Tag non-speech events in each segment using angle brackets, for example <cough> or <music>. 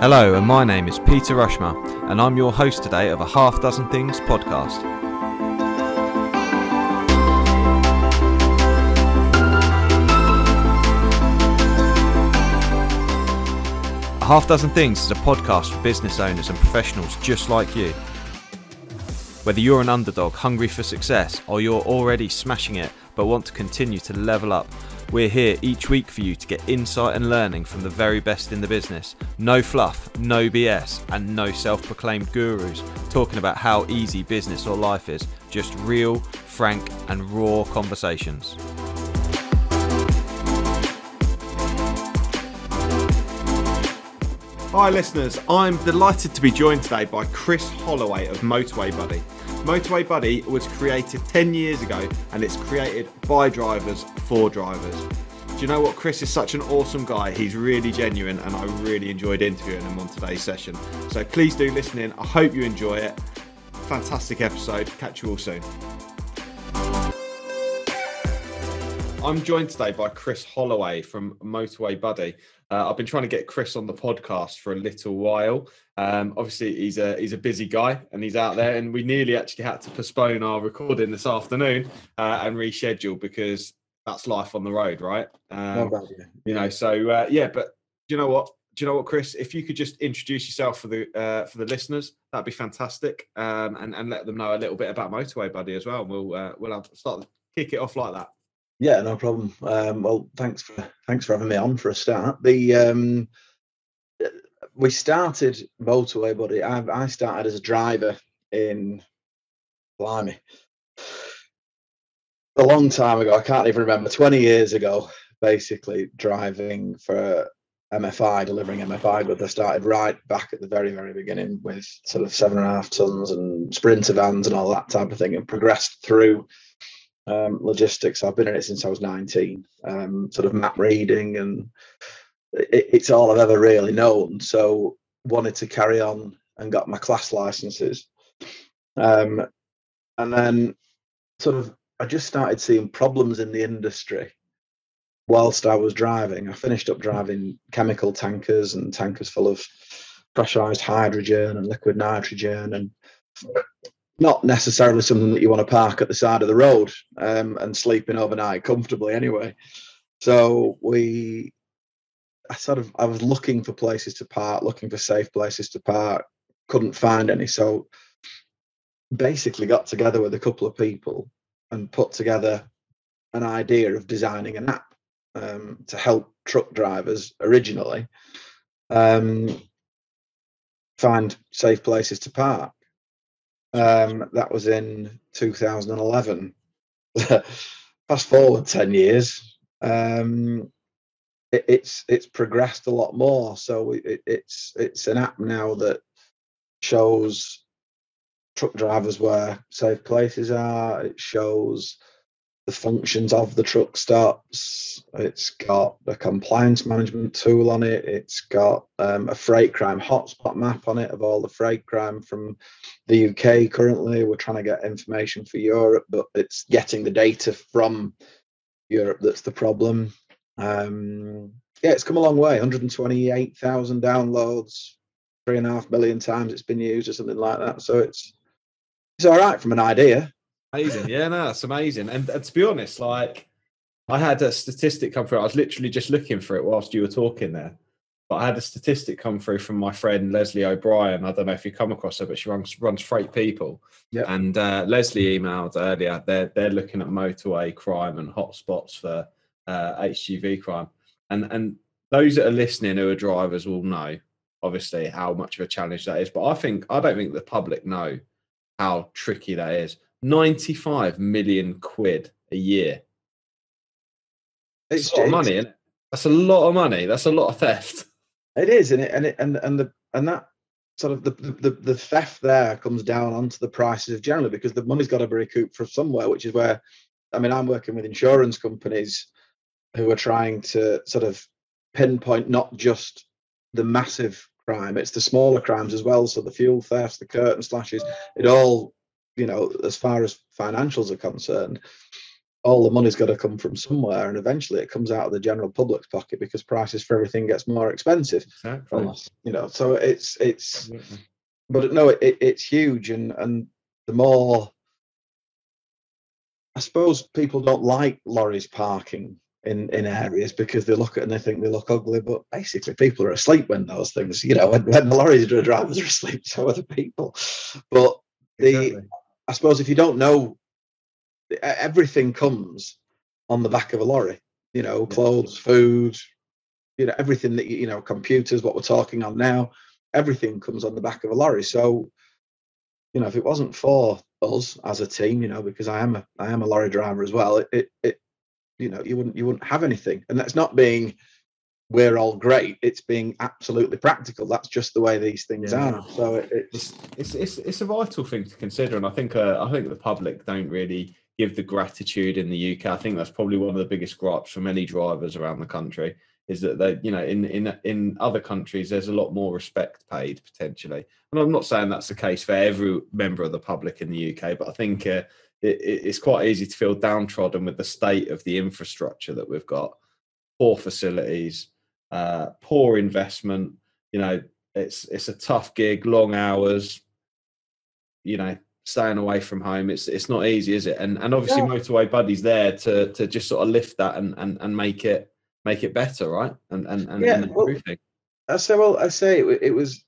Hello, and my name is Peter Rushmer, and I'm your host today of a Half Dozen Things podcast. A Half Dozen Things is a podcast for business owners and professionals just like you. Whether you're an underdog hungry for success or you're already smashing it but want to continue to level up, we're here each week for you to get insight and learning from the very best in the business. No fluff, no BS, and no self proclaimed gurus talking about how easy business or life is. Just real, frank, and raw conversations. Hi, listeners. I'm delighted to be joined today by Chris Holloway of Motorway Buddy. Motorway Buddy was created 10 years ago and it's created by drivers for drivers. Do you know what? Chris is such an awesome guy. He's really genuine and I really enjoyed interviewing him on today's session. So please do listen in. I hope you enjoy it. Fantastic episode. Catch you all soon. I'm joined today by Chris Holloway from Motorway Buddy. Uh, I've been trying to get Chris on the podcast for a little while. Um, obviously, he's a he's a busy guy and he's out there, and we nearly actually had to postpone our recording this afternoon uh, and reschedule because that's life on the road, right? Um, bad, yeah. you know, so uh, yeah. But do you know what? Do you know what, Chris? If you could just introduce yourself for the uh, for the listeners, that'd be fantastic, um, and and let them know a little bit about Motorway Buddy as well. And we'll uh, we'll have, start kick it off like that. Yeah, no problem. Um, well, thanks for thanks for having me on for a start. The um, we started motorway, buddy. I, I started as a driver in blimey a long time ago. I can't even remember. Twenty years ago, basically driving for MFI, delivering MFI goods. I started right back at the very very beginning with sort of seven and a half tons and sprinter vans and all that type of thing, and progressed through um, logistics. I've been in it since I was 19, um, sort of map reading, and it, it's all I've ever really known. So wanted to carry on and got my class licenses. Um, and then sort of I just started seeing problems in the industry whilst I was driving. I finished up driving chemical tankers and tankers full of pressurized hydrogen and liquid nitrogen and not necessarily something that you want to park at the side of the road um, and sleeping overnight comfortably anyway. So we, I sort of, I was looking for places to park, looking for safe places to park, couldn't find any. So basically got together with a couple of people and put together an idea of designing an app um, to help truck drivers originally um, find safe places to park. Um, that was in 2011. <laughs> Fast forward 10 years, um, it, it's it's progressed a lot more. So it, it's it's an app now that shows truck drivers where safe places are. It shows the functions of the truck stops. It's got a compliance management tool on it. It's got um, a freight crime hotspot map on it of all the freight crime from the UK currently. We're trying to get information for Europe, but it's getting the data from Europe that's the problem. Um, yeah, it's come a long way 128,000 downloads, three and a half million times it's been used or something like that. So it's it's all right from an idea. Amazing. Yeah, no, that's amazing. And, and, to be honest, like I had a statistic come through. I was literally just looking for it whilst you were talking there. But I had a statistic come through from my friend Leslie O'Brien. I don't know if you come across her, but she runs runs Freight People. Yep. And uh, Leslie emailed earlier. They're they're looking at motorway crime and hotspots for uh, HGV crime. And and those that are listening who are drivers will know, obviously, how much of a challenge that is. But I think I don't think the public know how tricky that is. 95 million quid a year. It's, a lot of money. That's a lot of money. That's a lot of theft. It is, and it and it and and the and that sort of the, the the theft there comes down onto the prices of generally because the money's got to be recouped from somewhere, which is where I mean I'm working with insurance companies who are trying to sort of pinpoint not just the massive crime, it's the smaller crimes as well. So the fuel thefts, the curtain slashes, it all you know, as far as financials are concerned, all the money's got to come from somewhere, and eventually it comes out of the general public's pocket because prices for everything gets more expensive. Exactly. You know, so it's it's, but no, it, it's huge, and and the more, I suppose people don't like lorries parking in in areas because they look at and they think they look ugly, but basically people are asleep when those things, you know, when, when the lorries drivers are asleep, so are the people. But the, exactly. I suppose if you don't know everything comes on the back of a lorry. You know, clothes, food, you know, everything that you know, computers, what we're talking on now, everything comes on the back of a lorry. So, you know, if it wasn't for us as a team, you know, because I am a I am a lorry driver as well, it it, it you know, you wouldn't you wouldn't have anything. And that's not being we're all great. It's being absolutely practical. That's just the way these things yeah. are. So it, it's, it's it's it's a vital thing to consider, and I think uh, I think the public don't really give the gratitude in the UK. I think that's probably one of the biggest gripes from many drivers around the country is that they, you know, in in in other countries there's a lot more respect paid potentially. And I'm not saying that's the case for every member of the public in the UK, but I think uh, it, it's quite easy to feel downtrodden with the state of the infrastructure that we've got, poor facilities, uh, poor investment. You know, it's it's a tough gig, long hours. You know, staying away from home. It's it's not easy, is it? And and obviously yeah. motorway buddies there to to just sort of lift that and and, and make it make it better, right? And and and, yeah, and well, I say well, I say it, it was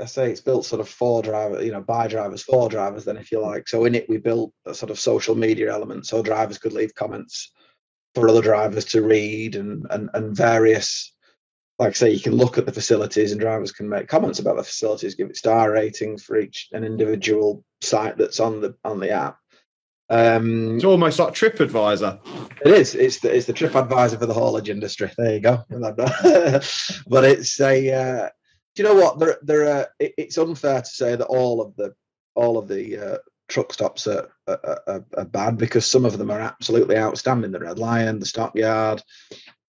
I say it's built sort of for drivers, you know, by drivers for drivers. Then, if you like, so in it we built a sort of social media element, so drivers could leave comments for other drivers to read, and and and various like I say, you can look at the facilities and drivers can make comments about the facilities, give it star ratings for each an individual site that's on the on the app. Um, it's almost like TripAdvisor. It is. It's the it's the TripAdvisor for the haulage industry. There you go. <laughs> <laughs> but it's a. Uh, do you know what? There, there. Are, it, it's unfair to say that all of the all of the uh, truck stops are, are, are, are, bad because some of them are absolutely outstanding. The Red Lion, the Stockyard,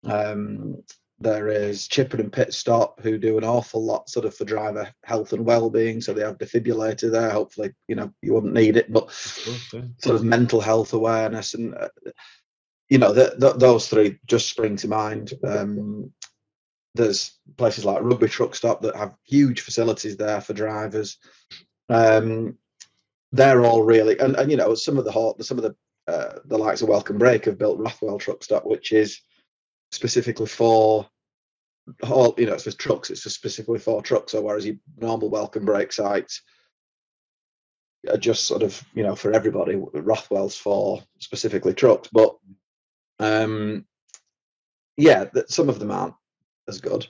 um, there is Chipper and Pit Stop who do an awful lot sort of for driver health and well-being. So they have defibrillator there. Hopefully, you know, you wouldn't need it, but sort of mental health awareness and uh, you know, the, the, those three just spring to mind. Um, there's places like Rugby Truck Stop that have huge facilities there for drivers. Um, they're all really, and, and you know, some of the some of the uh, the likes of Welcome Break have built Rothwell Truck Stop, which is specifically for all you know it's for trucks it's just specifically for trucks so whereas your normal welcome break sites are just sort of you know for everybody rothwell's for specifically trucks but um yeah that some of them aren't as good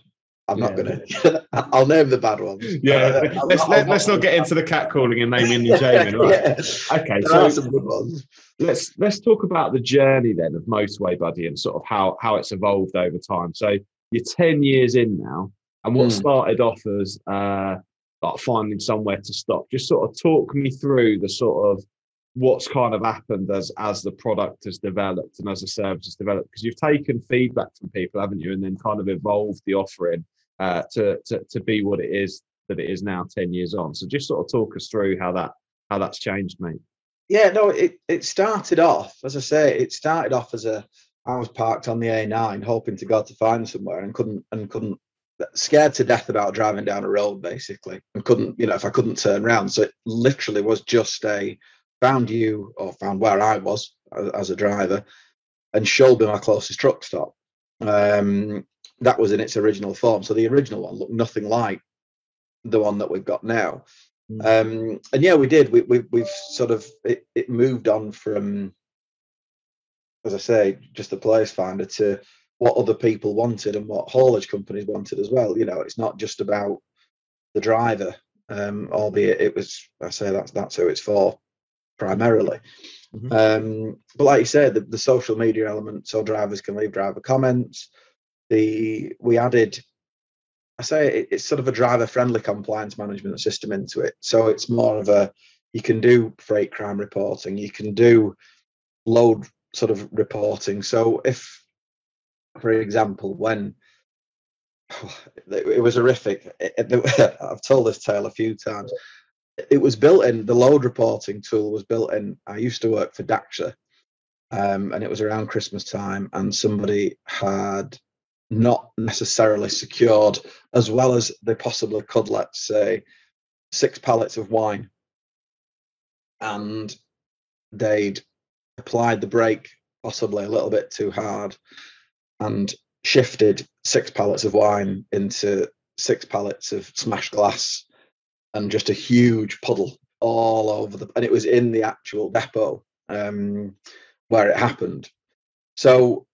I'm yeah. not gonna. <laughs> I'll name the bad ones. Yeah, uh, let's let, us not get into the cat calling and naming and <laughs> shaming. Right? yeah. Okay, there so some good ones. Let's let's talk about the journey then of Motorway Buddy and sort of how how it's evolved over time. So you're ten years in now, and what mm. started off as uh, like finding somewhere to stop. Just sort of talk me through the sort of what's kind of happened as as the product has developed and as the service has developed because you've taken feedback from people haven't you and then kind of evolved the offering uh, to, to to be what it is that it is now 10 years on. So just sort of talk us through how that how that's changed mate. Yeah no it it started off as i say it started off as a i was parked on the a9 hoping to god to find somewhere and couldn't and couldn't scared to death about driving down a road basically and couldn't you know if i couldn't turn around so it literally was just a found you or found where i was as, a driver and showed me my closest truck stop. Um, that was in its original form. So the original one looked nothing like the one that we've got now. Mm. Um, and yeah, we did. We, we we've sort of it, it moved on from, as I say, just the place finder to what other people wanted and what haulage companies wanted as well. You know, it's not just about the driver, um, albeit it was. I say that's that's who it's for primarily. Mm-hmm. Um, but like you said, the, the social media element, so drivers can leave driver comments the we added I say it, it's sort of a driver friendly compliance management system into it. So it's more of a you can do freight crime reporting, you can do load sort of reporting. So if, for example, when <sighs> it was horrific, <laughs> I've told this tale a few times. It was built in the load reporting tool was built in. I used to work for Daxa, um, and it was around Christmas time, and somebody had not necessarily secured, as well as they possibly could, let's say, six pallets of wine, and they'd applied the brake possibly a little bit too hard, and shifted six pallets of wine into six pallets of smashed glass and just a huge puddle all over the and it was in the actual depot um, where it happened. So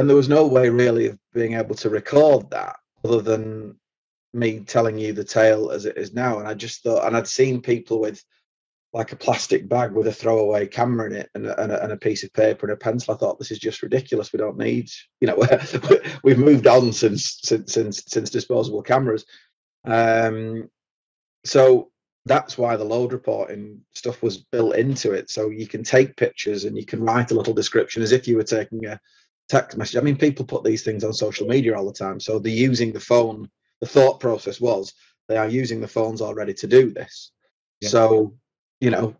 and there was no way really of being able to record that other than me telling you the tale as it is now and i just thought and i'd seen people with like a plastic bag with a throwaway camera in it and a, and a, and a piece of paper and a pencil. I thought this is just ridiculous. We don't need, you know, <laughs> we've moved on since since since, since disposable cameras. Um, so that's why the load reporting stuff was built into it. So you can take pictures and you can write a little description as if you were taking a text message. I mean, people put these things on social media all the time. So they're using the phone. The thought process was they are using the phones already to do this. Yeah. So you know,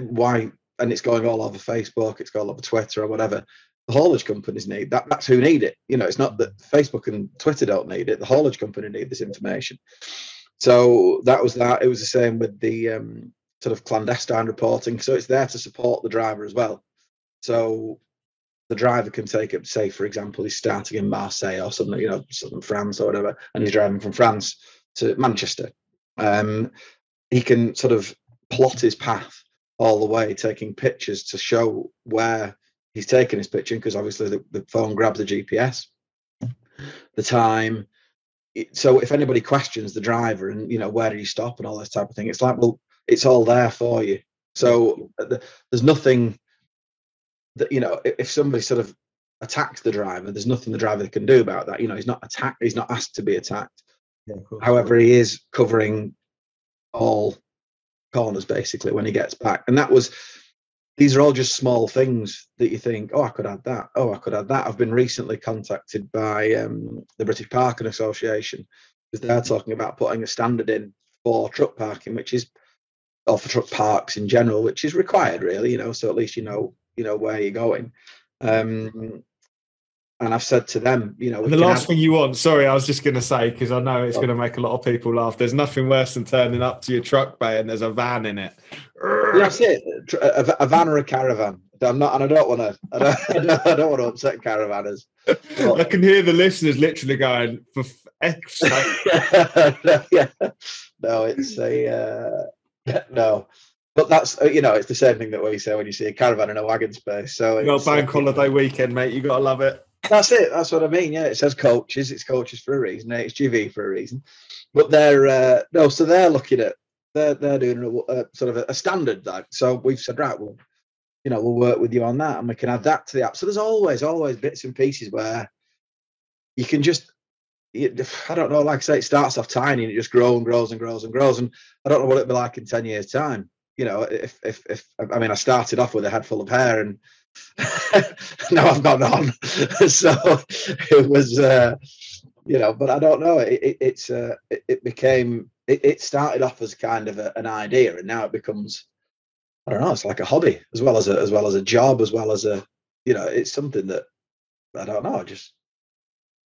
why? And it's going all over Facebook, it's going all over Twitter or whatever. The haulage companies need that. That's who need it. You know, it's not that Facebook and Twitter don't need it. The haulage company need this information. So that was that. It was the same with the um, sort of clandestine reporting. So it's there to support the driver as well. So the driver can take it, say, for example, he's starting in Marseille or something, you know, southern France or whatever, and he's driving from France to Manchester. Um, he can sort of plot his path all the way, taking pictures to show where he's taking his picture, because obviously the, the phone grabs the GPS, the time. So if anybody questions the driver and you know where did he stop and all this type of thing, it's like well, it's all there for you. So uh, there's nothing that you know if somebody sort of attacks the driver, there's nothing the driver can do about that. You know, he's not attacked. He's not asked to be attacked. Yeah, However, he is covering all corners basically when he gets back. And that was these are all just small things that you think, oh, I could add that. Oh, I could add that. I've been recently contacted by um, the British Parking Association because they're talking about putting a standard in for truck parking, which is or for truck parks in general, which is required really, you know, so at least you know, you know where you're going. Um, and I've said to them, you know, the last have... thing you want. Sorry, I was just going to say because I know it's oh. going to make a lot of people laugh. There's nothing worse than turning up to your truck bay and there's a van in it. That's it. A, a van or a caravan. I'm not, and I don't want to. <laughs> I don't, I don't, want to upset caravanners. But... I can hear the listeners literally going for X. <laughs> yeah. <laughs> No, it's a uh, no. But that's uh, you know it's the same thing that we say when you see a caravan in a wagon space. So you got bank holiday weekend, mate. You got to love it. That's it. That's what I mean. Yeah, it says coaches. It's coaches for a reason. HGV for a reason. But they're uh, no, so they're looking at they're they're doing a, a sort of a, a standard like. So we've said right, well, you know, we'll work with you on that, and we can add that to the app. So there's always always bits and pieces where you can just I don't know, like I say, it starts off tiny and it just grows and grows and grows and grows. And I don't know what it'll be like in 10 years' time. You know, if, if, if, I mean, I started off with a head full of hair and <laughs> now I've gone on. <laughs> so it was, uh, you know, but I don't know. It, it it's uh, it, it, became it, it, started off as kind of a, an idea, and now it becomes I don't know. It's like a hobby as well as a as well as a job, as well as a you know, it's something that I don't know. I just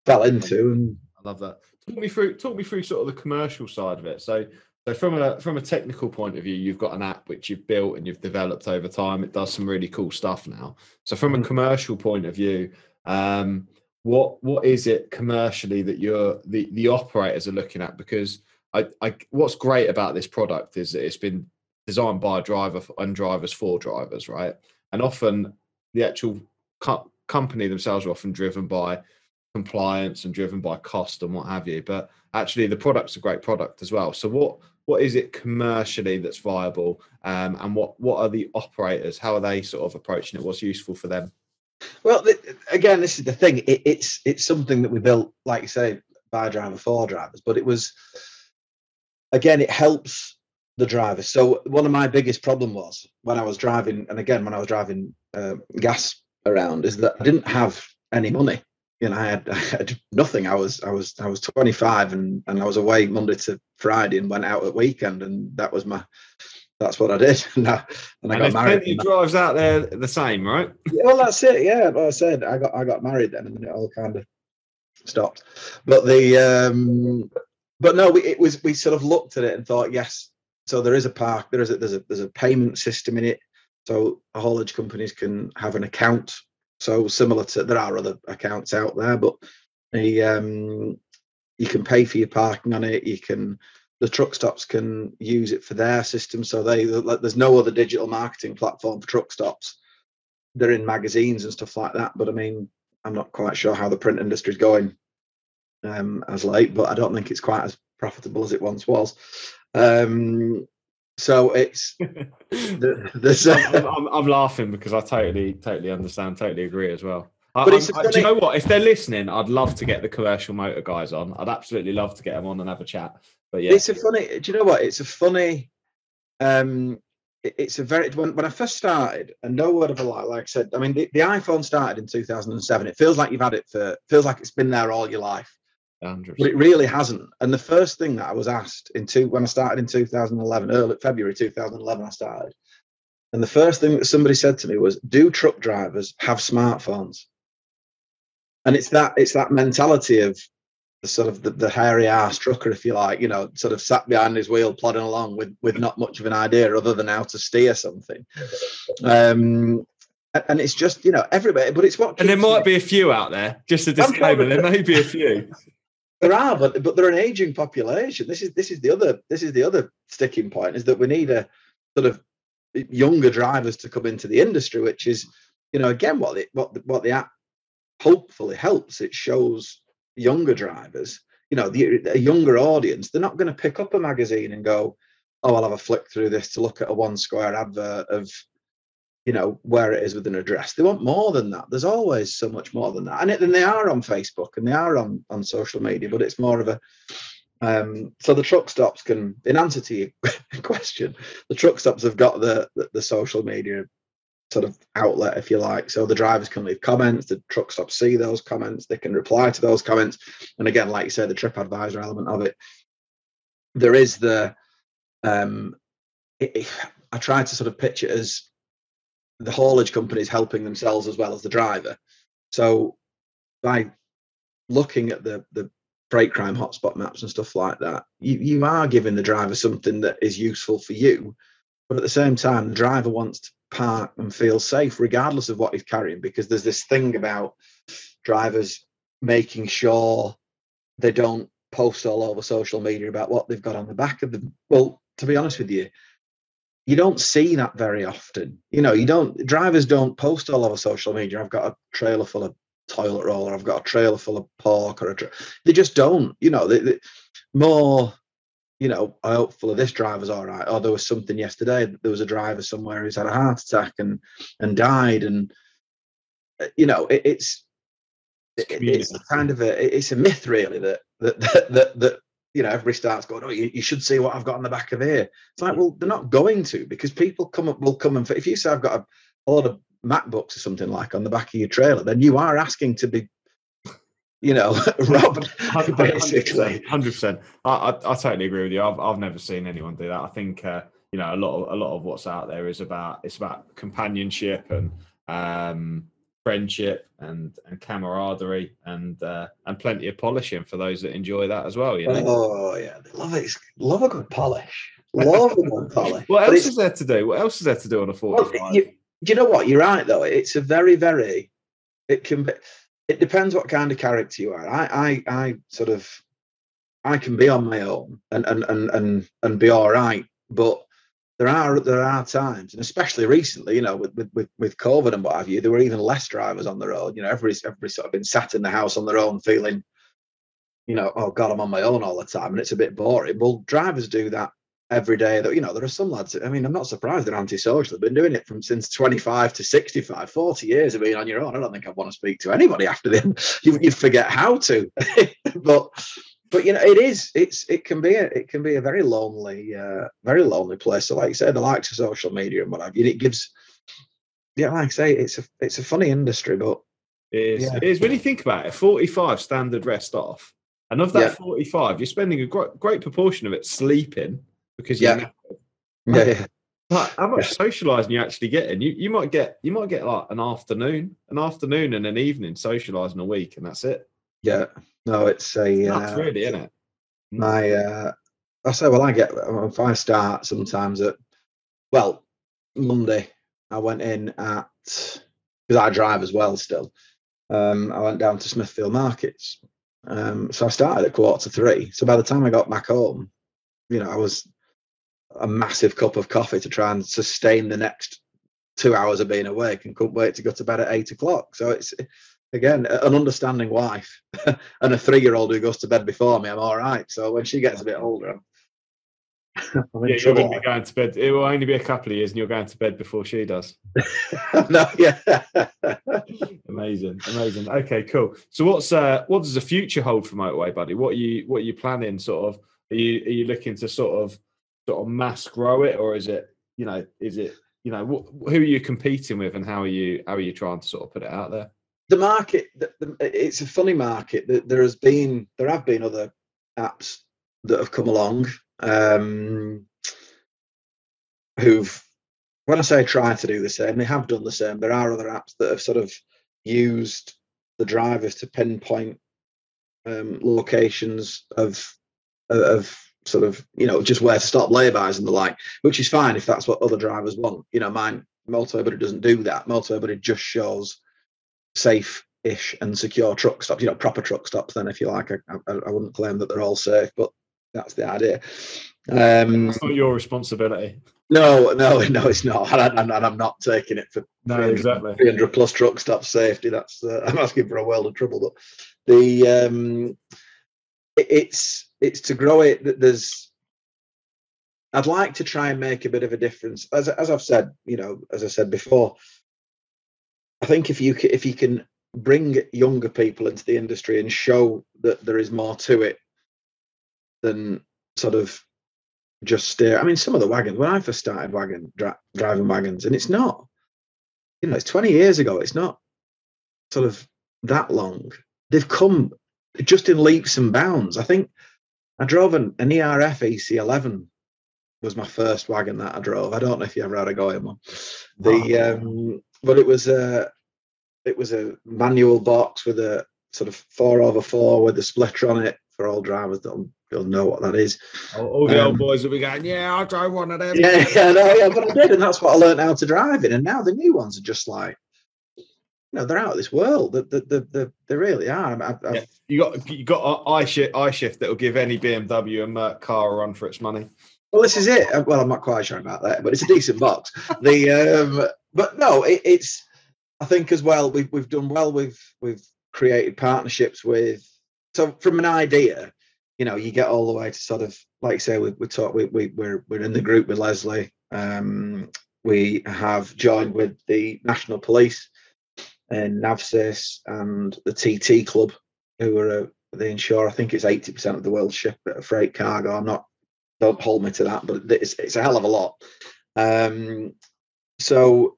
fell into, and I love that. Talk me through talk me through sort of the commercial side of it. So so from a from a technical point of view, you've got an app which you've built and you've developed over time. It does some really cool stuff now. So from a mm-hmm. commercial point of view, um, what what is it commercially that you're the the operators are looking at? Because I, I what's great about this product is that it's been designed by a driver and drivers for drivers, right? And often the actual co- company themselves are often driven by compliance and driven by cost and what have you. But actually, the product's a great product as well. So what what is it commercially that's viable, um, and what what are the operators? How are they sort of approaching it? What's useful for them? Well, again, this is the thing. It, it's it's something that we built, like you say, by driver for drivers, but it was again, it helps the driver. So one of my biggest problem was when I was driving, and again when I was driving uh, gas around, is that I didn't have any money you know, I had, <laughs> I had nothing. I was, I was, I was 25 and, and I was away Monday to Friday and went out at weekend. And that was my, that's what I did. <laughs> and I, and I And got married. plenty drives out there the same, right? <laughs> Yeah, well, that's it. Yeah, like I said, I got I got married then, and it all kind of stopped. But the um, but no, we, it was we sort of looked at it and thought, yes. So there is a park. There is a there's a there's a payment system in it. So haulage companies can have an account. So similar to there are other accounts out there, but the um, you can pay for your parking on it. You can the truck stops can use it for their system. So they there's no other digital marketing platform for truck stops they're in magazines and stuff like that. But I mean, I'm not quite sure how the print industry is going um, as late, but I don't think it's quite as profitable as it once was. Um, so it's <laughs> the, there's I'm, I'm, I'm laughing because I totally, totally understand, totally agree as well. I, But it's I- do you know what? If they're listening, I'd love to get the commercial motor guys on. I'd absolutely love to get them on and have a chat. But yeah, it's a funny. Do you know what? It's a funny. Um, it- it's a very when, when I first started, and no word of a lie. Like I said, I mean, the, the iPhone started in 2007. It feels like you've had it for feels like it's been there all your life. 100%. but it really hasn't. And the first thing that I was asked in two when I started in 2011, early February 2011, I started, and the first thing that somebody said to me was, "Do truck drivers have smartphones?" And it's that it's that mentality of the sort of the, the hairy ass trucker, if you like, you know, sort of sat behind his wheel plodding along with with not much of an idea other than how to steer something. Um, and- and it's just you know everybody, but it's what and there keeps me- might be a few out there. Just a disclaimer: there- there may be a few. <laughs> There are, but but they're an aging population. This is this is the other this is the other sticking point is that we need a sort of younger drivers to come into the industry, which is you know again what the, what the, what the app hopefully helps. It shows younger drivers, you know, the a younger audience. They're not going to pick up a magazine and go, oh, I'll have a flick through this to look at a one square advert of you know where it is with an address. They want more than that. There's always so much more than that. And, it, and they are on facebook and they are on on social media but it's more of a um so the truck stops can in answer to your <laughs> question the truck stops have got the, the the social media sort of outlet if you like. So the drivers can leave comments the truck stops see those comments they can reply to those comments. And again like you say the trip advisor element of it. There is the um it, it- i try to sort of pitch it as the haulage companies helping themselves as well as the driver. So by looking at the the freight crime hotspot maps and stuff like that, you, you are giving the driver something that is useful for you. But at the same time, the driver wants to park and feel safe regardless of what he's carrying, because there's this thing about drivers making sure they don't post all over social media about what they've got on the back of them. Well, to be honest with you, you don't see that very often. You know, you don't drivers don't post all over social media. I've got a trailer full of toilet roll, or I've got a trailer full of pork, or a tra-. they just don't. You know, they, they, more. You know, I hopefully this driver's all right. Or there was something yesterday. There was a driver somewhere who's had a heart attack and and died, and uh, you know, it, it's it, it's kind of a it's a myth really that that that that, that you know everybody starts going oh you, you should see what i've got on the back of here it's like well they're not going to because people come up will come and if you say i've got a, a lot of macbooks or something like on the back of your trailer then you are asking to be you know <laughs> robbed basically hundred percent. I, I I totally agree with you. I've I've never seen anyone do that. I think uh, you know a lot of a lot of what's out there is about it's about companionship and um, friendship and and camaraderie and uh, and plenty of polishing for those that enjoy that as well. You know. oh yeah they love it love a good polish love a good polish <laughs> what But else is there to do? What else is there to do on a Well, you, do you know what? You're right, though. It's a very, very. It can be. It depends what kind of character you are. I, I, I sort of, I can be on my own and and and and and be all right. But there are there are times, and especially recently, you know, with with with, COVID and what have you, there were even less drivers on the road. You know, everybody's everybody's sort of been sat in the house on their own, feeling, you know, oh God, I'm on my own all the time, and it's a bit boring. Well, drivers do that every day that you know there are some lads i mean i'm not surprised they're antisocial they've been doing it from since 25 to 65 40 years of being on your own i don't think i'd want to speak to anybody after them <laughs> you, you'd forget how to <laughs> but but you know it is it's it can be a it can be a very lonely uh very lonely place so like i said the likes of social media and what have you it gives yeah like i say it's a it's a funny industry but It is. Yeah. It is. When you think about it, 45 standard rest off. And of that Yeah. 45, you're spending a great, great proportion of it sleeping because Yeah. you're knackered. <laughs> yeah, yeah. But how much socialising you actually getting? You you might get you might get like an afternoon, an afternoon and an evening socialising a week, and that's it. Yeah, no, it's a That's uh, really, isn't it? my uh I say well I get if I start sometimes at well Monday I went in at because I drive as well still. Um I went down to Smithfield Markets. Um so I started at quarter to three. So by the time I got back home, you know, I was a massive cup of coffee to try and sustain the next two hours of being awake and couldn't wait to go to bed at eight o'clock. So it's again an understanding wife <laughs> and a three-year-old who goes to bed before me. I'm all right. So when she gets a bit older, I'm, <laughs> Yeah, you're going to be going to bed. It will only be a couple of years, and you're going to bed before she does. <laughs> no, yeah. Amazing, amazing. Okay, cool. So, what's uh, what does the future hold for Motorway, buddy? What are you what are you planning? Sort of, are you are you looking to sort of sort of mass grow it, or is it you know is it you know wh- who are you competing with, and how are you how are you trying to sort of put it out there? The market the, the, it's a funny market That there has been there have been other apps that have come along um who've when i say try to do the same they have done the same. There are other apps that have sort of used the drivers to pinpoint um locations of of sort of you know just where to stop laybys and the like which is fine if that's what other drivers want. You know mine motorway doesn't do that. Motorway just shows safe-ish and secure truck stops. You know, proper truck stops. Then, if you like, I, I, I wouldn't claim that they're all safe, but that's the idea. Um, It's not your responsibility. no, no, <laughs> no, it's not, and, I, I'm not taking it for No, 300 exactly. 300 plus truck stop safety. That's uh, <laughs> I'm asking for a world of trouble. But the um, it, it's it's to grow it. that There's I'd like to try and make a bit of a difference. As as I've said, you know, as I said before, think if you if you can bring younger people into the industry and show that there is more to it than sort of just steer. I mean, some of the wagons when I first started wagon dri- driving wagons, and it's not, you know, it's 20 years ago. It's not sort of that long. They've come just in leaps and bounds. I think I drove an, an ERF EC11 was my first wagon that I drove. I don't know if you ever had a go in one. The um, but it was a it was a manual box with a sort of four over four with a splitter on it for all drivers that'll, that'll know what that is. All, all the old Um, boys will be going, yeah, I'll drive one of them. Yeah, <laughs> yeah, no, yeah, but I did, and that's what I learned how to drive in. And now the new ones are just like, you know, they're out of this world. They, they, they, they, they really are. I've, I've, Yeah. You got you got i shift i shift that will give any BMW and Merc car a run for its money. Well, this is it. Well, I'm not quite sure about that, but it's a decent box. The um, but no, it, it's. I think as well. We've we've done well. We've we've created partnerships with. So from an idea, you know, you get all the way to sort of like say we we talk we we we're we're in the group with Leslie. Um, we have joined with the National Police and NaVCIS and the TT Club, who are a, they insure. I think it's eighty percent of the world's ship freight cargo. I'm not don't hold me to that, but it's, it's a hell of a lot. Um, so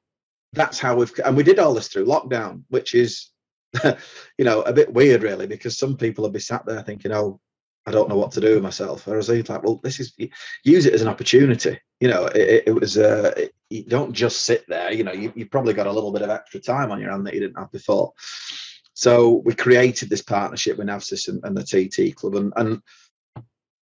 that's how we've, and we did all this through lockdown, which is, <laughs> you know, a bit weird, really, because some people will be sat there thinking, oh, I don't know what to do with myself. Whereas he's like, well, this is, use it as an opportunity. You know, it, it- was, uh, it- you don't just sit there, you know, you, you've probably got a little bit of extra time on your hand that you didn't have before. So we created this partnership with NaVCIS and, and the TT Club, and, and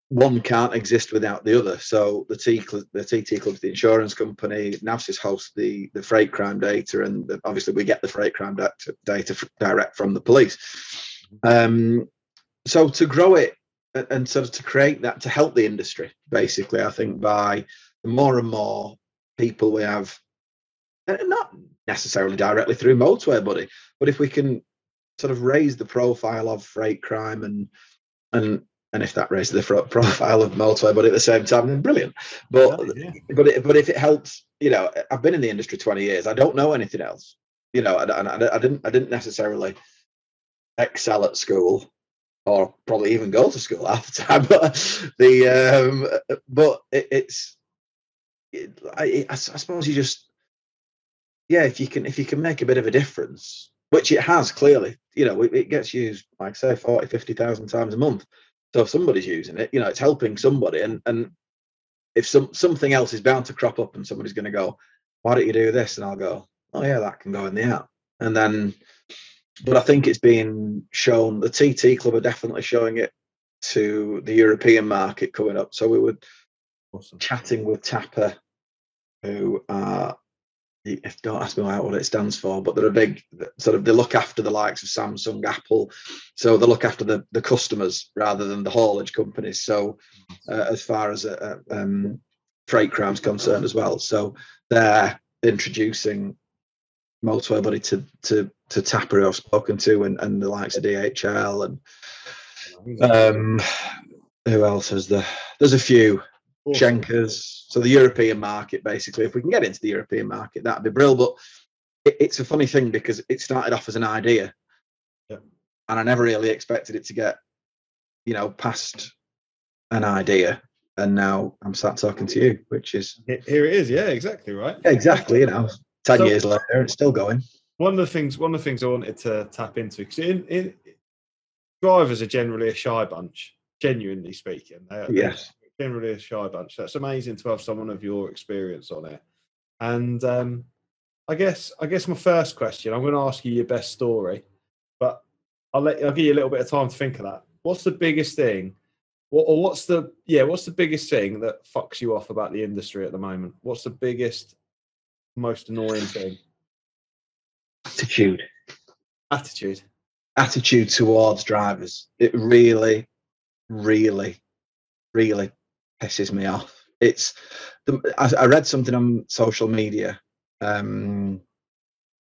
one can't exist without the other. So the T the TT Club's the insurance company. NaVCIS hosts the the freight crime data, and the, obviously we get the freight crime data, data direct from the police. Um, so to grow it and sort of to create that to help the industry, basically, I think by the more and more people we have, and not necessarily directly through motorway, buddy, but if we can sort of raise the profile of freight crime and and and if that raises the profile of motorway, but at the same time, then brilliant. But Yeah. but it, but if it helps, you know, I've been in the industry twenty years. I don't know anything else. You know, and I, I, I didn't I didn't necessarily excel at school, or probably even go to school <laughs> half the time. But the um, but it, it's it, I, I I suppose you just yeah, if you can if you can make a bit of a difference, which it has clearly, you know, it, it gets used like say 40, 50,000 times a month. So if somebody's using it, you know, it's helping somebody, and and if some something else is bound to crop up and somebody's going to go, why don't you do this? And I'll go, oh yeah, that can go in the app. And then, but I think it's being shown. The TT Club are definitely showing it to the European market coming up. So we were Awesome. chatting with TAPA, who are if don't ask me what it stands for, but they're a big sort of they look after the likes of Samsung, Apple, so they look after the the customers rather than the haulage companies. So uh, as far as uh, um, freight crimes concerned as well, so they're introducing motorway buddy to to to TAPA who I've spoken to and, and the likes of DHL and um who else is there? There's a few. Schenkers. So the European market, basically, if we can get into the European market, that'd be brilliant. But it, it's a funny thing because it started off as an idea, Yeah. and I never really expected it to get, you know, past an idea. And now I'm sat talking to you, which is Here it is. Yeah, exactly right. exactly, you know, ten So- years later, it's still going. One of the things, one of the things I wanted to tap into because in, in drivers are generally a shy bunch, genuinely speaking. They Yes. Generally a shy bunch. That's amazing to have someone of your experience on it. And um, I guess, I guess my first question, I'm going to ask you your best story, but I'll let I'll give you a little bit of time to think of that. What's the biggest thing, or, or what's the yeah, what's the biggest thing that fucks you off about the industry at the moment? What's the biggest, most annoying thing? Attitude. Attitude. attitude towards drivers. It really, really, really pisses me off. It's the, I, I read something on social media um,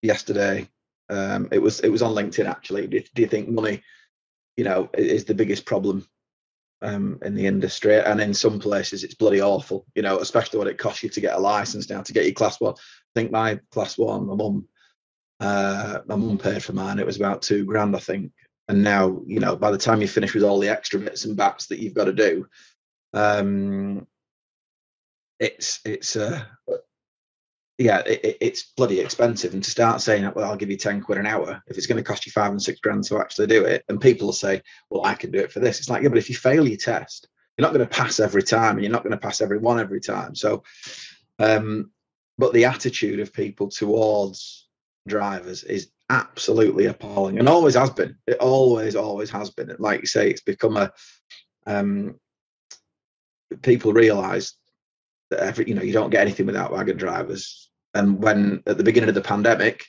yesterday. Um, it was it was on LinkedIn actually. Do, do you think money, you know, is the biggest problem um, in the industry? And in some places, it's bloody awful. You know, especially what it costs you to get a license now to get your class one. I think my class one, my mum, uh, my mum paid for mine. It was about two grand, I think. And now, you know, by the time you finish with all the extra bits and bats that you've got to do, um, it's it's uh, yeah, it, it- it's bloody expensive. And to start saying, well, I'll give you ten quid an hour if it's going to cost you five and six grand to actually do it, and people will say, well, I can do it for this. It's like, yeah, but if you fail your test, you're not going to pass every time, and you're not going to pass every one every time. So, um, but the attitude of people towards drivers is absolutely appalling and always has been it always always has been like you say it's become a um people realize that every you know you don't get anything without wagon drivers. And when at the beginning of the pandemic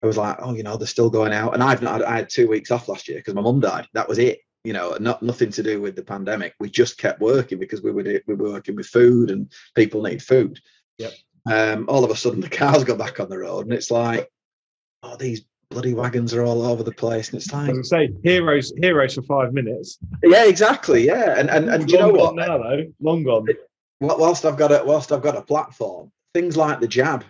i was like oh you know they're still going out. And i've not i had two weeks off last year because my mum died. That was it you know not nothing to do with the pandemic. We just kept working because we were we were working with food and people need food. Yep. um all of a sudden the cars got back on the road and it's like oh these bloody wagons are all over the place and it's like As I say, heroes, heroes for five minutes. yeah exactly yeah and and, and you know what now, though. Long gone. Wh- whilst I've got a whilst I've got a platform, things like the jab,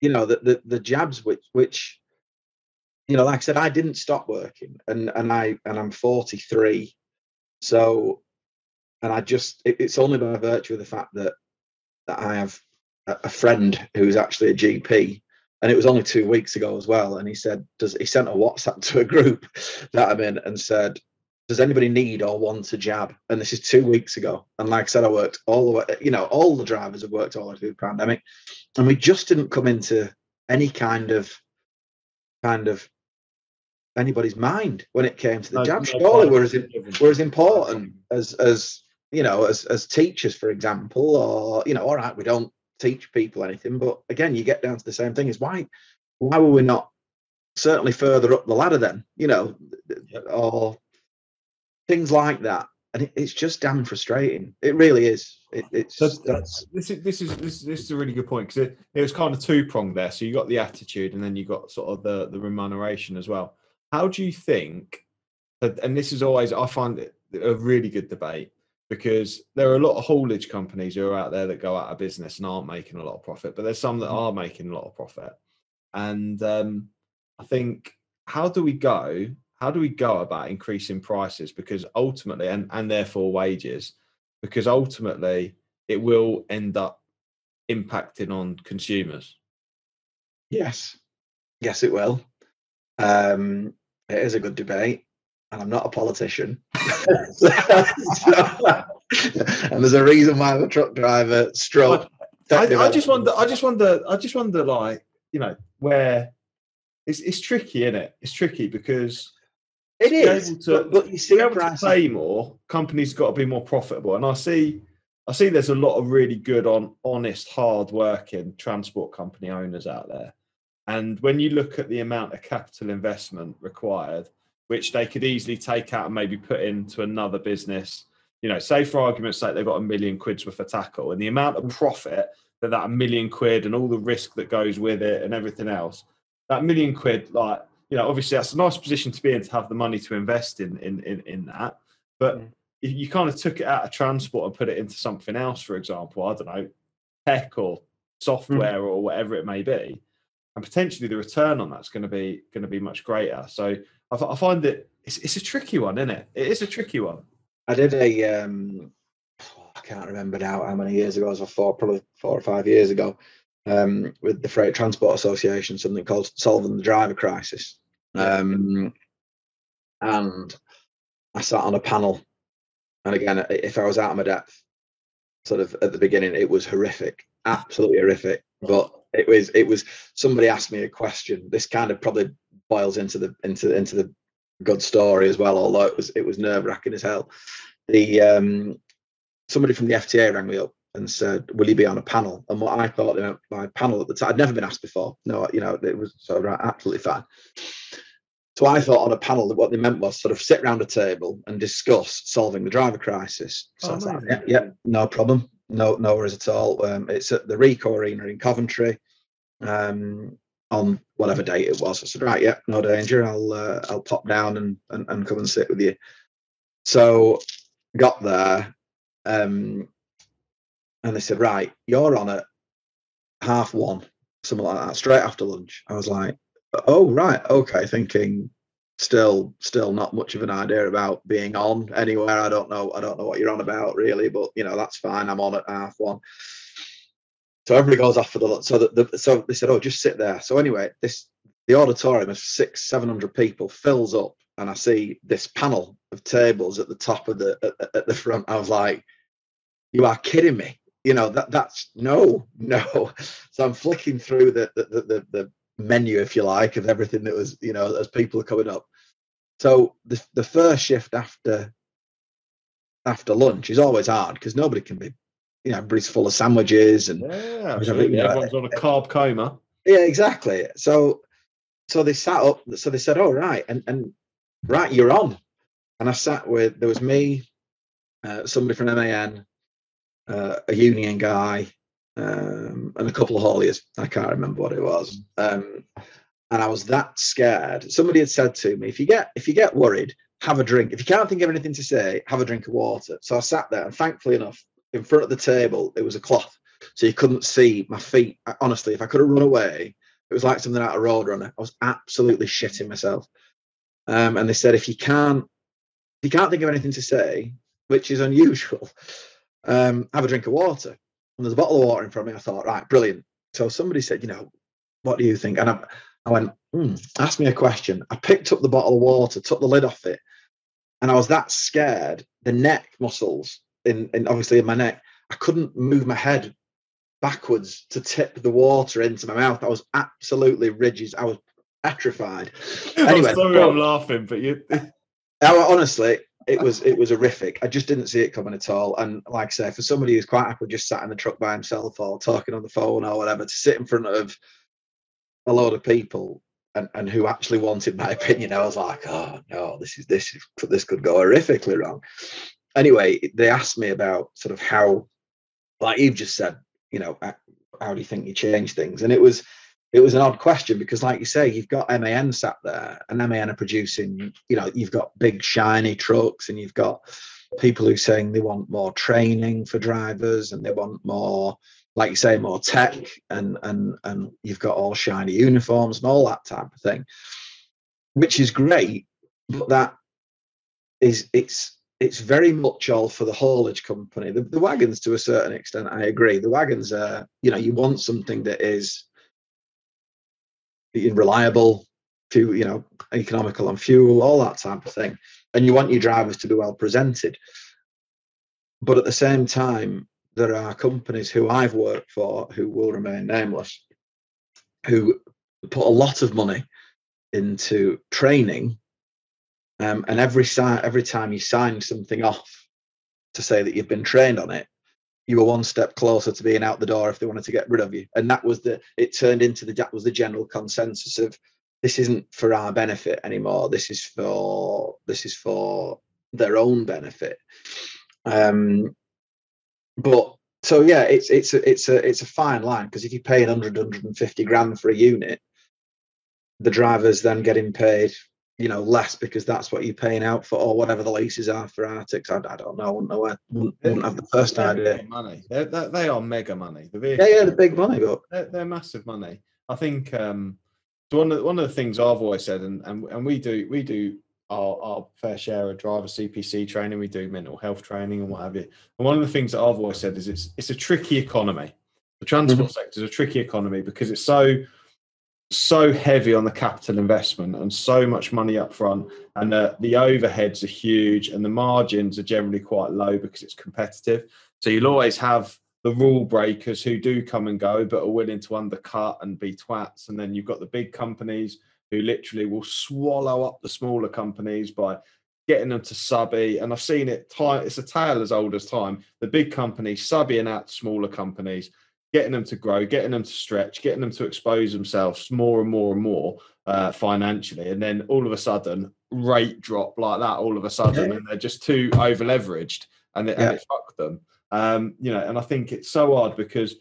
you know, the the, the jabs which which you know, like I said, I didn't stop working, and and I and I'm 43, so and I just it, it's only by virtue of the fact that that I have a, a friend who's actually a GP. And it was only two weeks ago as well. And he said, "Does he sent a WhatsApp <laughs> to a group that I'm in and said, does anybody need or want a jab? And this is two weeks ago. And like I said, I worked all the way, you know, all the drivers have worked all the way through the pandemic. And we just didn't come into any kind of kind of anybody's mind when it came to the No- jab. no Surely we're as, we're as important as as you know, as as teachers, for example, or you know, all right, we don't teach people anything, but again, you get down to the same thing: is why why were we not certainly further up the ladder then? You know, or things like that. And it, it's just damn frustrating. It really is. It, it's So uh, that's this is this is this, is- this is a really good point because it, it was kind of two pronged there. So you got the attitude, and then you got sort of the the remuneration as well. How do you think? And this is always I find it a really good debate because there are a lot of haulage companies who are out there that go out of business and aren't making a lot of profit, but there's some that are making a lot of profit. And um, I think how do we go? How do we go about increasing prices? Because ultimately, and and therefore wages, because ultimately it will end up impacting on consumers. yes, yes, it will. Um, it is a good debate, and I'm not a politician. So- and there's a reason why I'm a truck driver. Stroke. I, I, just wonder. I just wonder. I just wonder. Like you know, where it's it's tricky, isn't it? It's tricky because it is. To, but, but you see, able to pay more, companies got to be more profitable, and I see. I see there's a lot of really good on honest, hard working transport company owners out there. And when you look at the amount of capital investment required, which they could easily take out and maybe put into another business, you know, say for argument's sake, they've got a million quid's worth of tackle and the amount of mm. profit that that million quid and all the risk that goes with it and everything else, that million quid, like, you know, obviously that's a nice position to be in to have the money to invest in in in, in that. But mm. if you kind of took it out of transport and put it into something else, for example, I don't know, tech or software mm. or whatever it may be, and potentially the return on that's going to be going to be much greater. So I, I find that it's, it's a tricky one, isn't it? It is a tricky one. I did a um, I can't remember now how many years ago. It was four, probably four or five years ago, um, with the Freight Transport Association, something called Solving the Driver Crisis. Um, and I sat on a panel, and again, if I was out of my depth, sort of at the beginning, it was horrific, absolutely horrific. But it was it was somebody asked me a question. This kind of probably boils into the into into the good story as well. Although it was it was nerve wracking as hell. The um, somebody from the FTA rang me up and said, "Will you be on a panel?" And what I thought you my panel at the time, I'd never been asked before. No, you know, it was so right, absolutely fine. So I thought on a panel that what they meant was sort of sit around a table and discuss solving the driver crisis. So oh, I was like, yeah, yeah, no problem, no, no worries at all. Um, it's at the Ricoh Arena in Coventry um, on whatever date it was. I said, right, yeah, no danger. I'll uh, I'll pop down and, and and come and sit with you. So got there, um, and they said, right, you're on at half one, something like that, straight after lunch. I was like, oh right, okay, thinking still still not much of an idea about being on anywhere. I don't know. I don't know what you're on about really, but you know that's fine. I'm on at half one. So everybody goes off for the so that the, so they said, oh, just sit there. So anyway, this the auditorium of six, seven hundred people fills up, and I see this panel of tables at the top of the at, at the front. I was like, you are kidding me. You know that that's no, <laughs> no. So I'm flicking through the the the, the menu, if you like, of everything that was, you know, as people are coming up. So the the first shift after after lunch is always hard because nobody can be you know, everybody's full of sandwiches and yeah, you know, everyone's on a carb coma. Yeah, exactly. So, so they sat up. So they said, "Oh, right, and and right, you're on." And I sat with there was me, uh, somebody from MAN, uh, a union guy, um, and a couple of hauliers. I can't remember what it was. Um, and I was that scared. Somebody had said to me, "If you get if you get worried, have a drink. If you can't think of anything to say, have a drink of water." So I sat there, and thankfully enough, in front of the table, it was a cloth, so you couldn't see my feet. Honestly, if I could have run away, it was like something out of Roadrunner. I was absolutely shitting myself. Um, and they said, if you can't, if you can't think of anything to say, which is unusual, <laughs> um, have a drink of water. And there's a bottle of water in front of me. I thought, right, brilliant. So somebody said, you know, what do you think? And I, I went, hmm, ask me a question. I picked up the bottle of water, took the lid off it, and I was that scared. The neck muscles in, in obviously in my neck. I couldn't move my head backwards to tip the water into my mouth. I was absolutely rigid. I was petrified. <laughs> Anyway, I'm sorry I'm laughing, but you. honestly, it was it was horrific. I just didn't see it coming at all. And like I say, for somebody who's quite happy just sat in the truck by himself or talking on the phone or whatever, to sit in front of a load of people and, and who actually wanted my <laughs> opinion, I was like, oh no, this is this is this could go horrifically wrong anyway, they asked me about sort of how, like you've just said, you know, uh, how do you think you change things? And it was it was an odd question because, like you say, you've got MAN sat there, and MAN are producing. You know, you've got big shiny trucks, and you've got people who are saying they want more training for drivers, and they want more, like you say, more tech, and and and you've got all shiny uniforms and all that type of thing, which is great. But that is it's it's very much all for the haulage company. The, the, wagons, to a certain extent, I agree. The wagons are, you know, you want something that is reliable, fuel, you know, economical on fuel, all that type of thing, and you want your drivers to be well presented. but at the same time, there are companies who I've worked for who will remain nameless, who put a lot of money into training, um, and every si- every time you sign something off to say that you've been trained on it, you were one step closer to being out the door if they wanted to get rid of you. And that was the it turned into the that was the general consensus of this isn't for our benefit anymore. This is for this is for their own benefit. Um, but so yeah, it's it's a, it's a it's a fine line because if you pay 100 150 grand for a unit, the drivers then getting paid you know less because that's what you're paying out for or whatever the leases are for artics. I, I don't know. I wouldn't know. I wouldn't, wouldn't have the first They're idea. Money. They're, they're, they are mega money. The Yeah, yeah, the big money, but they're, they're massive money. I think um, one of the, one of the things I've always said, and and, and we do we do our, our fair share of driver CPC training. We do mental health training and what have you. And one of the things that I've always said is it's it's a tricky economy. The transport sector is a tricky economy because it's so so heavy on the capital investment and so much money up front and uh, the overheads are huge and the margins are generally quite low because it's competitive. So you'll always have the rule breakers who do come and go but are willing to undercut and be twats and then you've got the big companies who literally will swallow up the smaller companies by getting them to subby and i've seen it it's a tale as old as time. The big companies subbying out smaller companies getting them to grow, getting them to stretch, getting them to expose themselves more and more and more uh, financially, and then all of a sudden rate drop like that. All of a sudden, Yeah. and they're just too over leveraged, and it, Yeah. and it fucked them. Um, you know, and I think it's so hard because.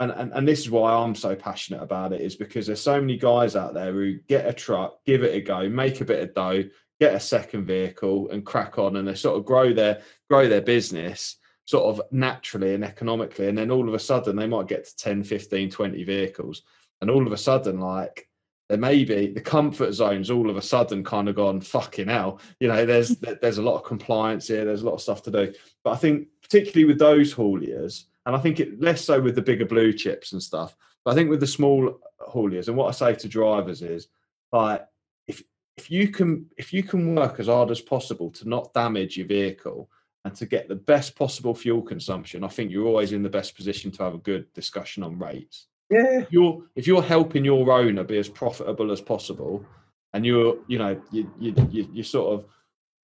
And, and, and this is why I'm so passionate about it is because there's so many guys out there who get a truck, give it a go, make a bit of dough, get a second vehicle and crack on and they sort of grow their grow their business sort of naturally and economically and then all of a sudden they might get to 10 15 20 vehicles and all of a sudden like there may be the comfort zones all of a sudden kind of gone fucking hell. You know there's <laughs> there's a lot of compliance here there's a lot of stuff to do. But i think particularly with those hauliers and i think it less so with the bigger blue chips and stuff but i think with the small hauliers and what i say to drivers is like if if you can if you can work as hard as possible to not damage your vehicle and to get the best possible fuel consumption, I think you're always in the best position to have a good discussion on rates. yeah, If you're if you're helping your owner be as profitable as possible, and you're you know you you, you you're sort of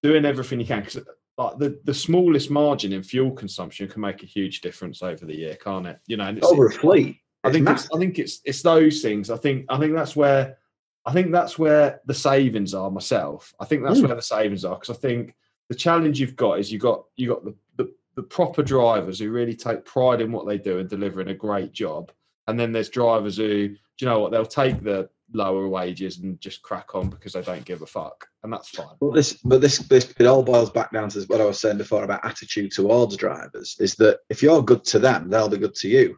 doing everything you can because like the, the smallest margin in fuel consumption can make a huge difference over the year, can't it? You know, and it's, over a fleet. I think it's, I think it's it's those things. I think I think that's where I think that's where the savings are myself. I think that's Mm. where the savings are because I think the challenge you've got is you got you got the, the the proper drivers who really take pride in what they do and delivering a great job, and then there's drivers who do you know what they'll take the lower wages and just crack on because they don't give a fuck, and that's fine. But this, but this, this, it all boils back down to what I was saying before about attitude towards drivers. Is that if you're good to them, they'll be good to you.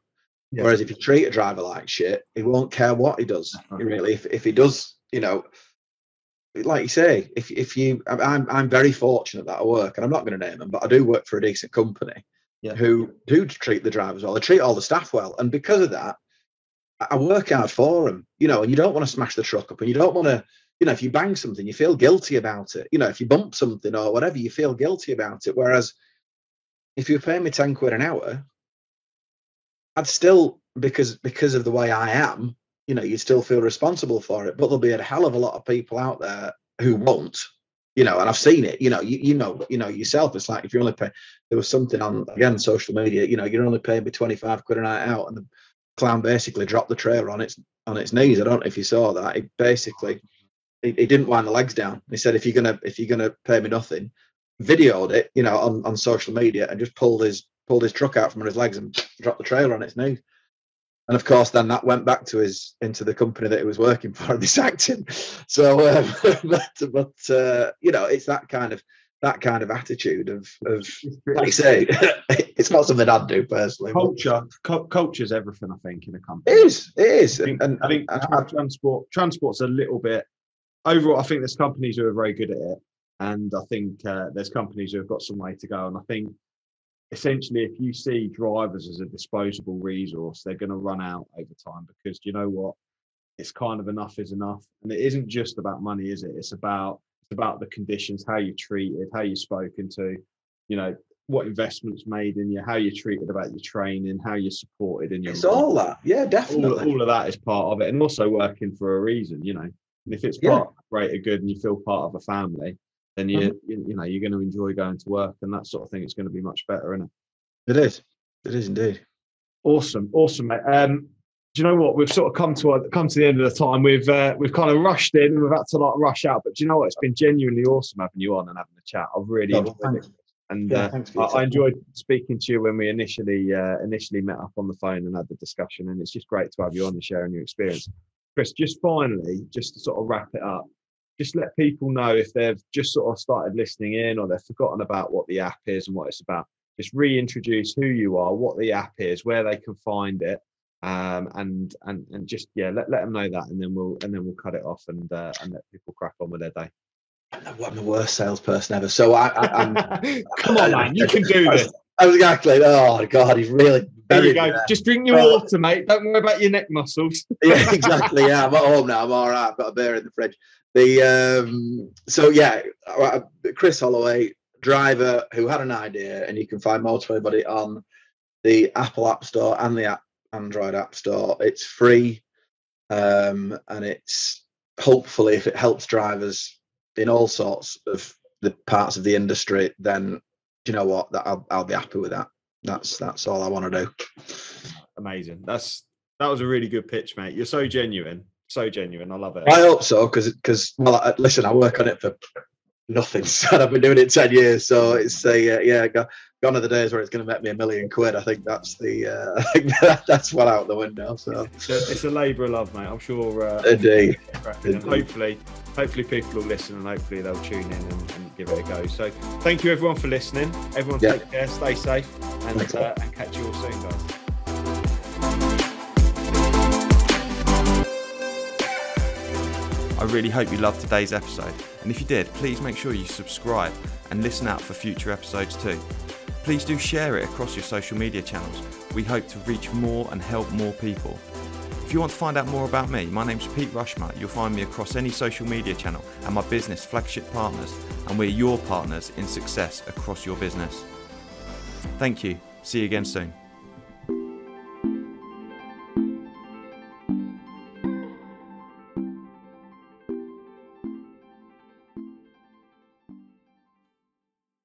Yeah. Whereas if you treat a driver like shit, he won't care what he does. Uh-huh. Really, if if he does, you know, like you say, if if you, I'm- I'm very fortunate that I work, and I'm not going to name them, but I do work for a decent company Yeah. who do treat the drivers well. They treat all the staff well, and because of that, I- work hard for them. You know, and you don't want to smash the truck up, and you don't want to you know, if you bang something, you feel guilty about it. You know, if you bump something or whatever, you feel guilty about it. Whereas if you pay me 10 quid an hour, I'd still, because because of the way I am, you know, you still feel responsible for it. But there'll be a hell of a lot of people out there who won't. You know, and I've seen it, you know, you, you know, you know yourself. It's like if you only pay there was something on again social media, you know, you're only paying me 25 quid a night out, and the clown basically dropped the trailer on its on its knees. I don't know if you saw that. He basically he, didn't wind the legs down. He said, if you're gonna if you're gonna pay me nothing, videoed it, you know, on, on social media and just pulled his pulled his truck out from his legs and dropped the trailer on its knee. And of course, then that went back to his into the company that he was working for, and they sacked him. So, um, <laughs> but, but uh, you know, it's that kind of that kind of attitude of of like you say, <laughs> it's not something I'd do personally. culture cu- culture's everything i think in a company It is, it is, I think, and, I think and tra- transport transport's a little bit overall. I think there's companies who are very good at it, and I think uh, there's companies who have got some way to go. And I think essentially, if you see drivers as a disposable resource, they're going to run out over time because do you know what? It's kind of enough is enough, and it isn't just about money, is it? It's about it's about the conditions, how you're treated, how you're spoken to. You know, what investments made in you, how you're treated about your training, how you're supported in your. It's all that, yeah, definitely. all of that is part of it, and also working for a reason. You know, and if it's Yeah. part of greater good and you feel part of a family, then you Mm-hmm. you, you know you're going to enjoy going to work, and that sort of thing. It's going to be much better, isn't it? It is. It is indeed. Awesome, awesome, mate. Um, do you know what? We've sort of come to come to the end of the time. We've uh, we've kind of rushed in and we've had to like rush out. But do you know what? It's been genuinely awesome having you on and having a chat. I've really Oh, enjoyed it. And Yeah, uh, thanks I, I enjoyed speaking to you when we initially uh, initially met up on the phone and had the discussion. And it's just great to have you on and sharing your experience. Chris, just finally, just to sort of wrap it up, just let people know if they've just sort of started listening in or they've forgotten about what the app is and what it's about. Just reintroduce who you are, what the app is, where they can find it, um, and and and just yeah, let, let them know that, and then we'll and then we'll cut it off and uh, and let people crack on with their day. I'm the worst salesperson ever. So I, I I'm <laughs> Come on, man, you can do this. <laughs> Exactly. Oh God, he's really. There you go. there. Just drink your Well- water, mate. Don't worry about your neck muscles. <laughs> yeah, exactly. Yeah, I'm at home now. I'm all right. I've got a beer in the fridge. The um, so yeah, uh, Chris Holloway, driver who had an idea, and you can find Motorway Buddy on the Apple App Store and the Android App Store. It's free, um, and it's hopefully if it helps drivers in all sorts of the parts of the industry, then you know what? That I'll I'll be happy with that. That's that's all I want to do. Amazing. That's that was a really good pitch, mate. You're so genuine. So genuine. I love it. I hope so, because because well, I, listen, I work on it for nothing, <laughs> and I've been doing it ten years. So it's a uh, yeah, go, gone are the days where it's going to make me a million quid. I think that's the uh, <laughs> I think that, that's well out the window. So It's a, it's a labour of love, mate. I'm sure. Uh, <laughs> indeed, and hopefully, hopefully people will listen and hopefully they'll tune in and, and give it a go. So thank you everyone for listening. Everyone Yeah. take care, stay safe, and, uh, and catch you all soon, guys. I really hope you loved today's episode, and if you did, please make sure you subscribe and listen out for future episodes too. Please do share it across your social media channels. We hope to reach more and help more people. If you want to find out more about me, my name's Pete Rushmer. You'll find me across any social media channel and my business Flagship Partners, and we're your partners in success across your business. Thank you. See you again soon.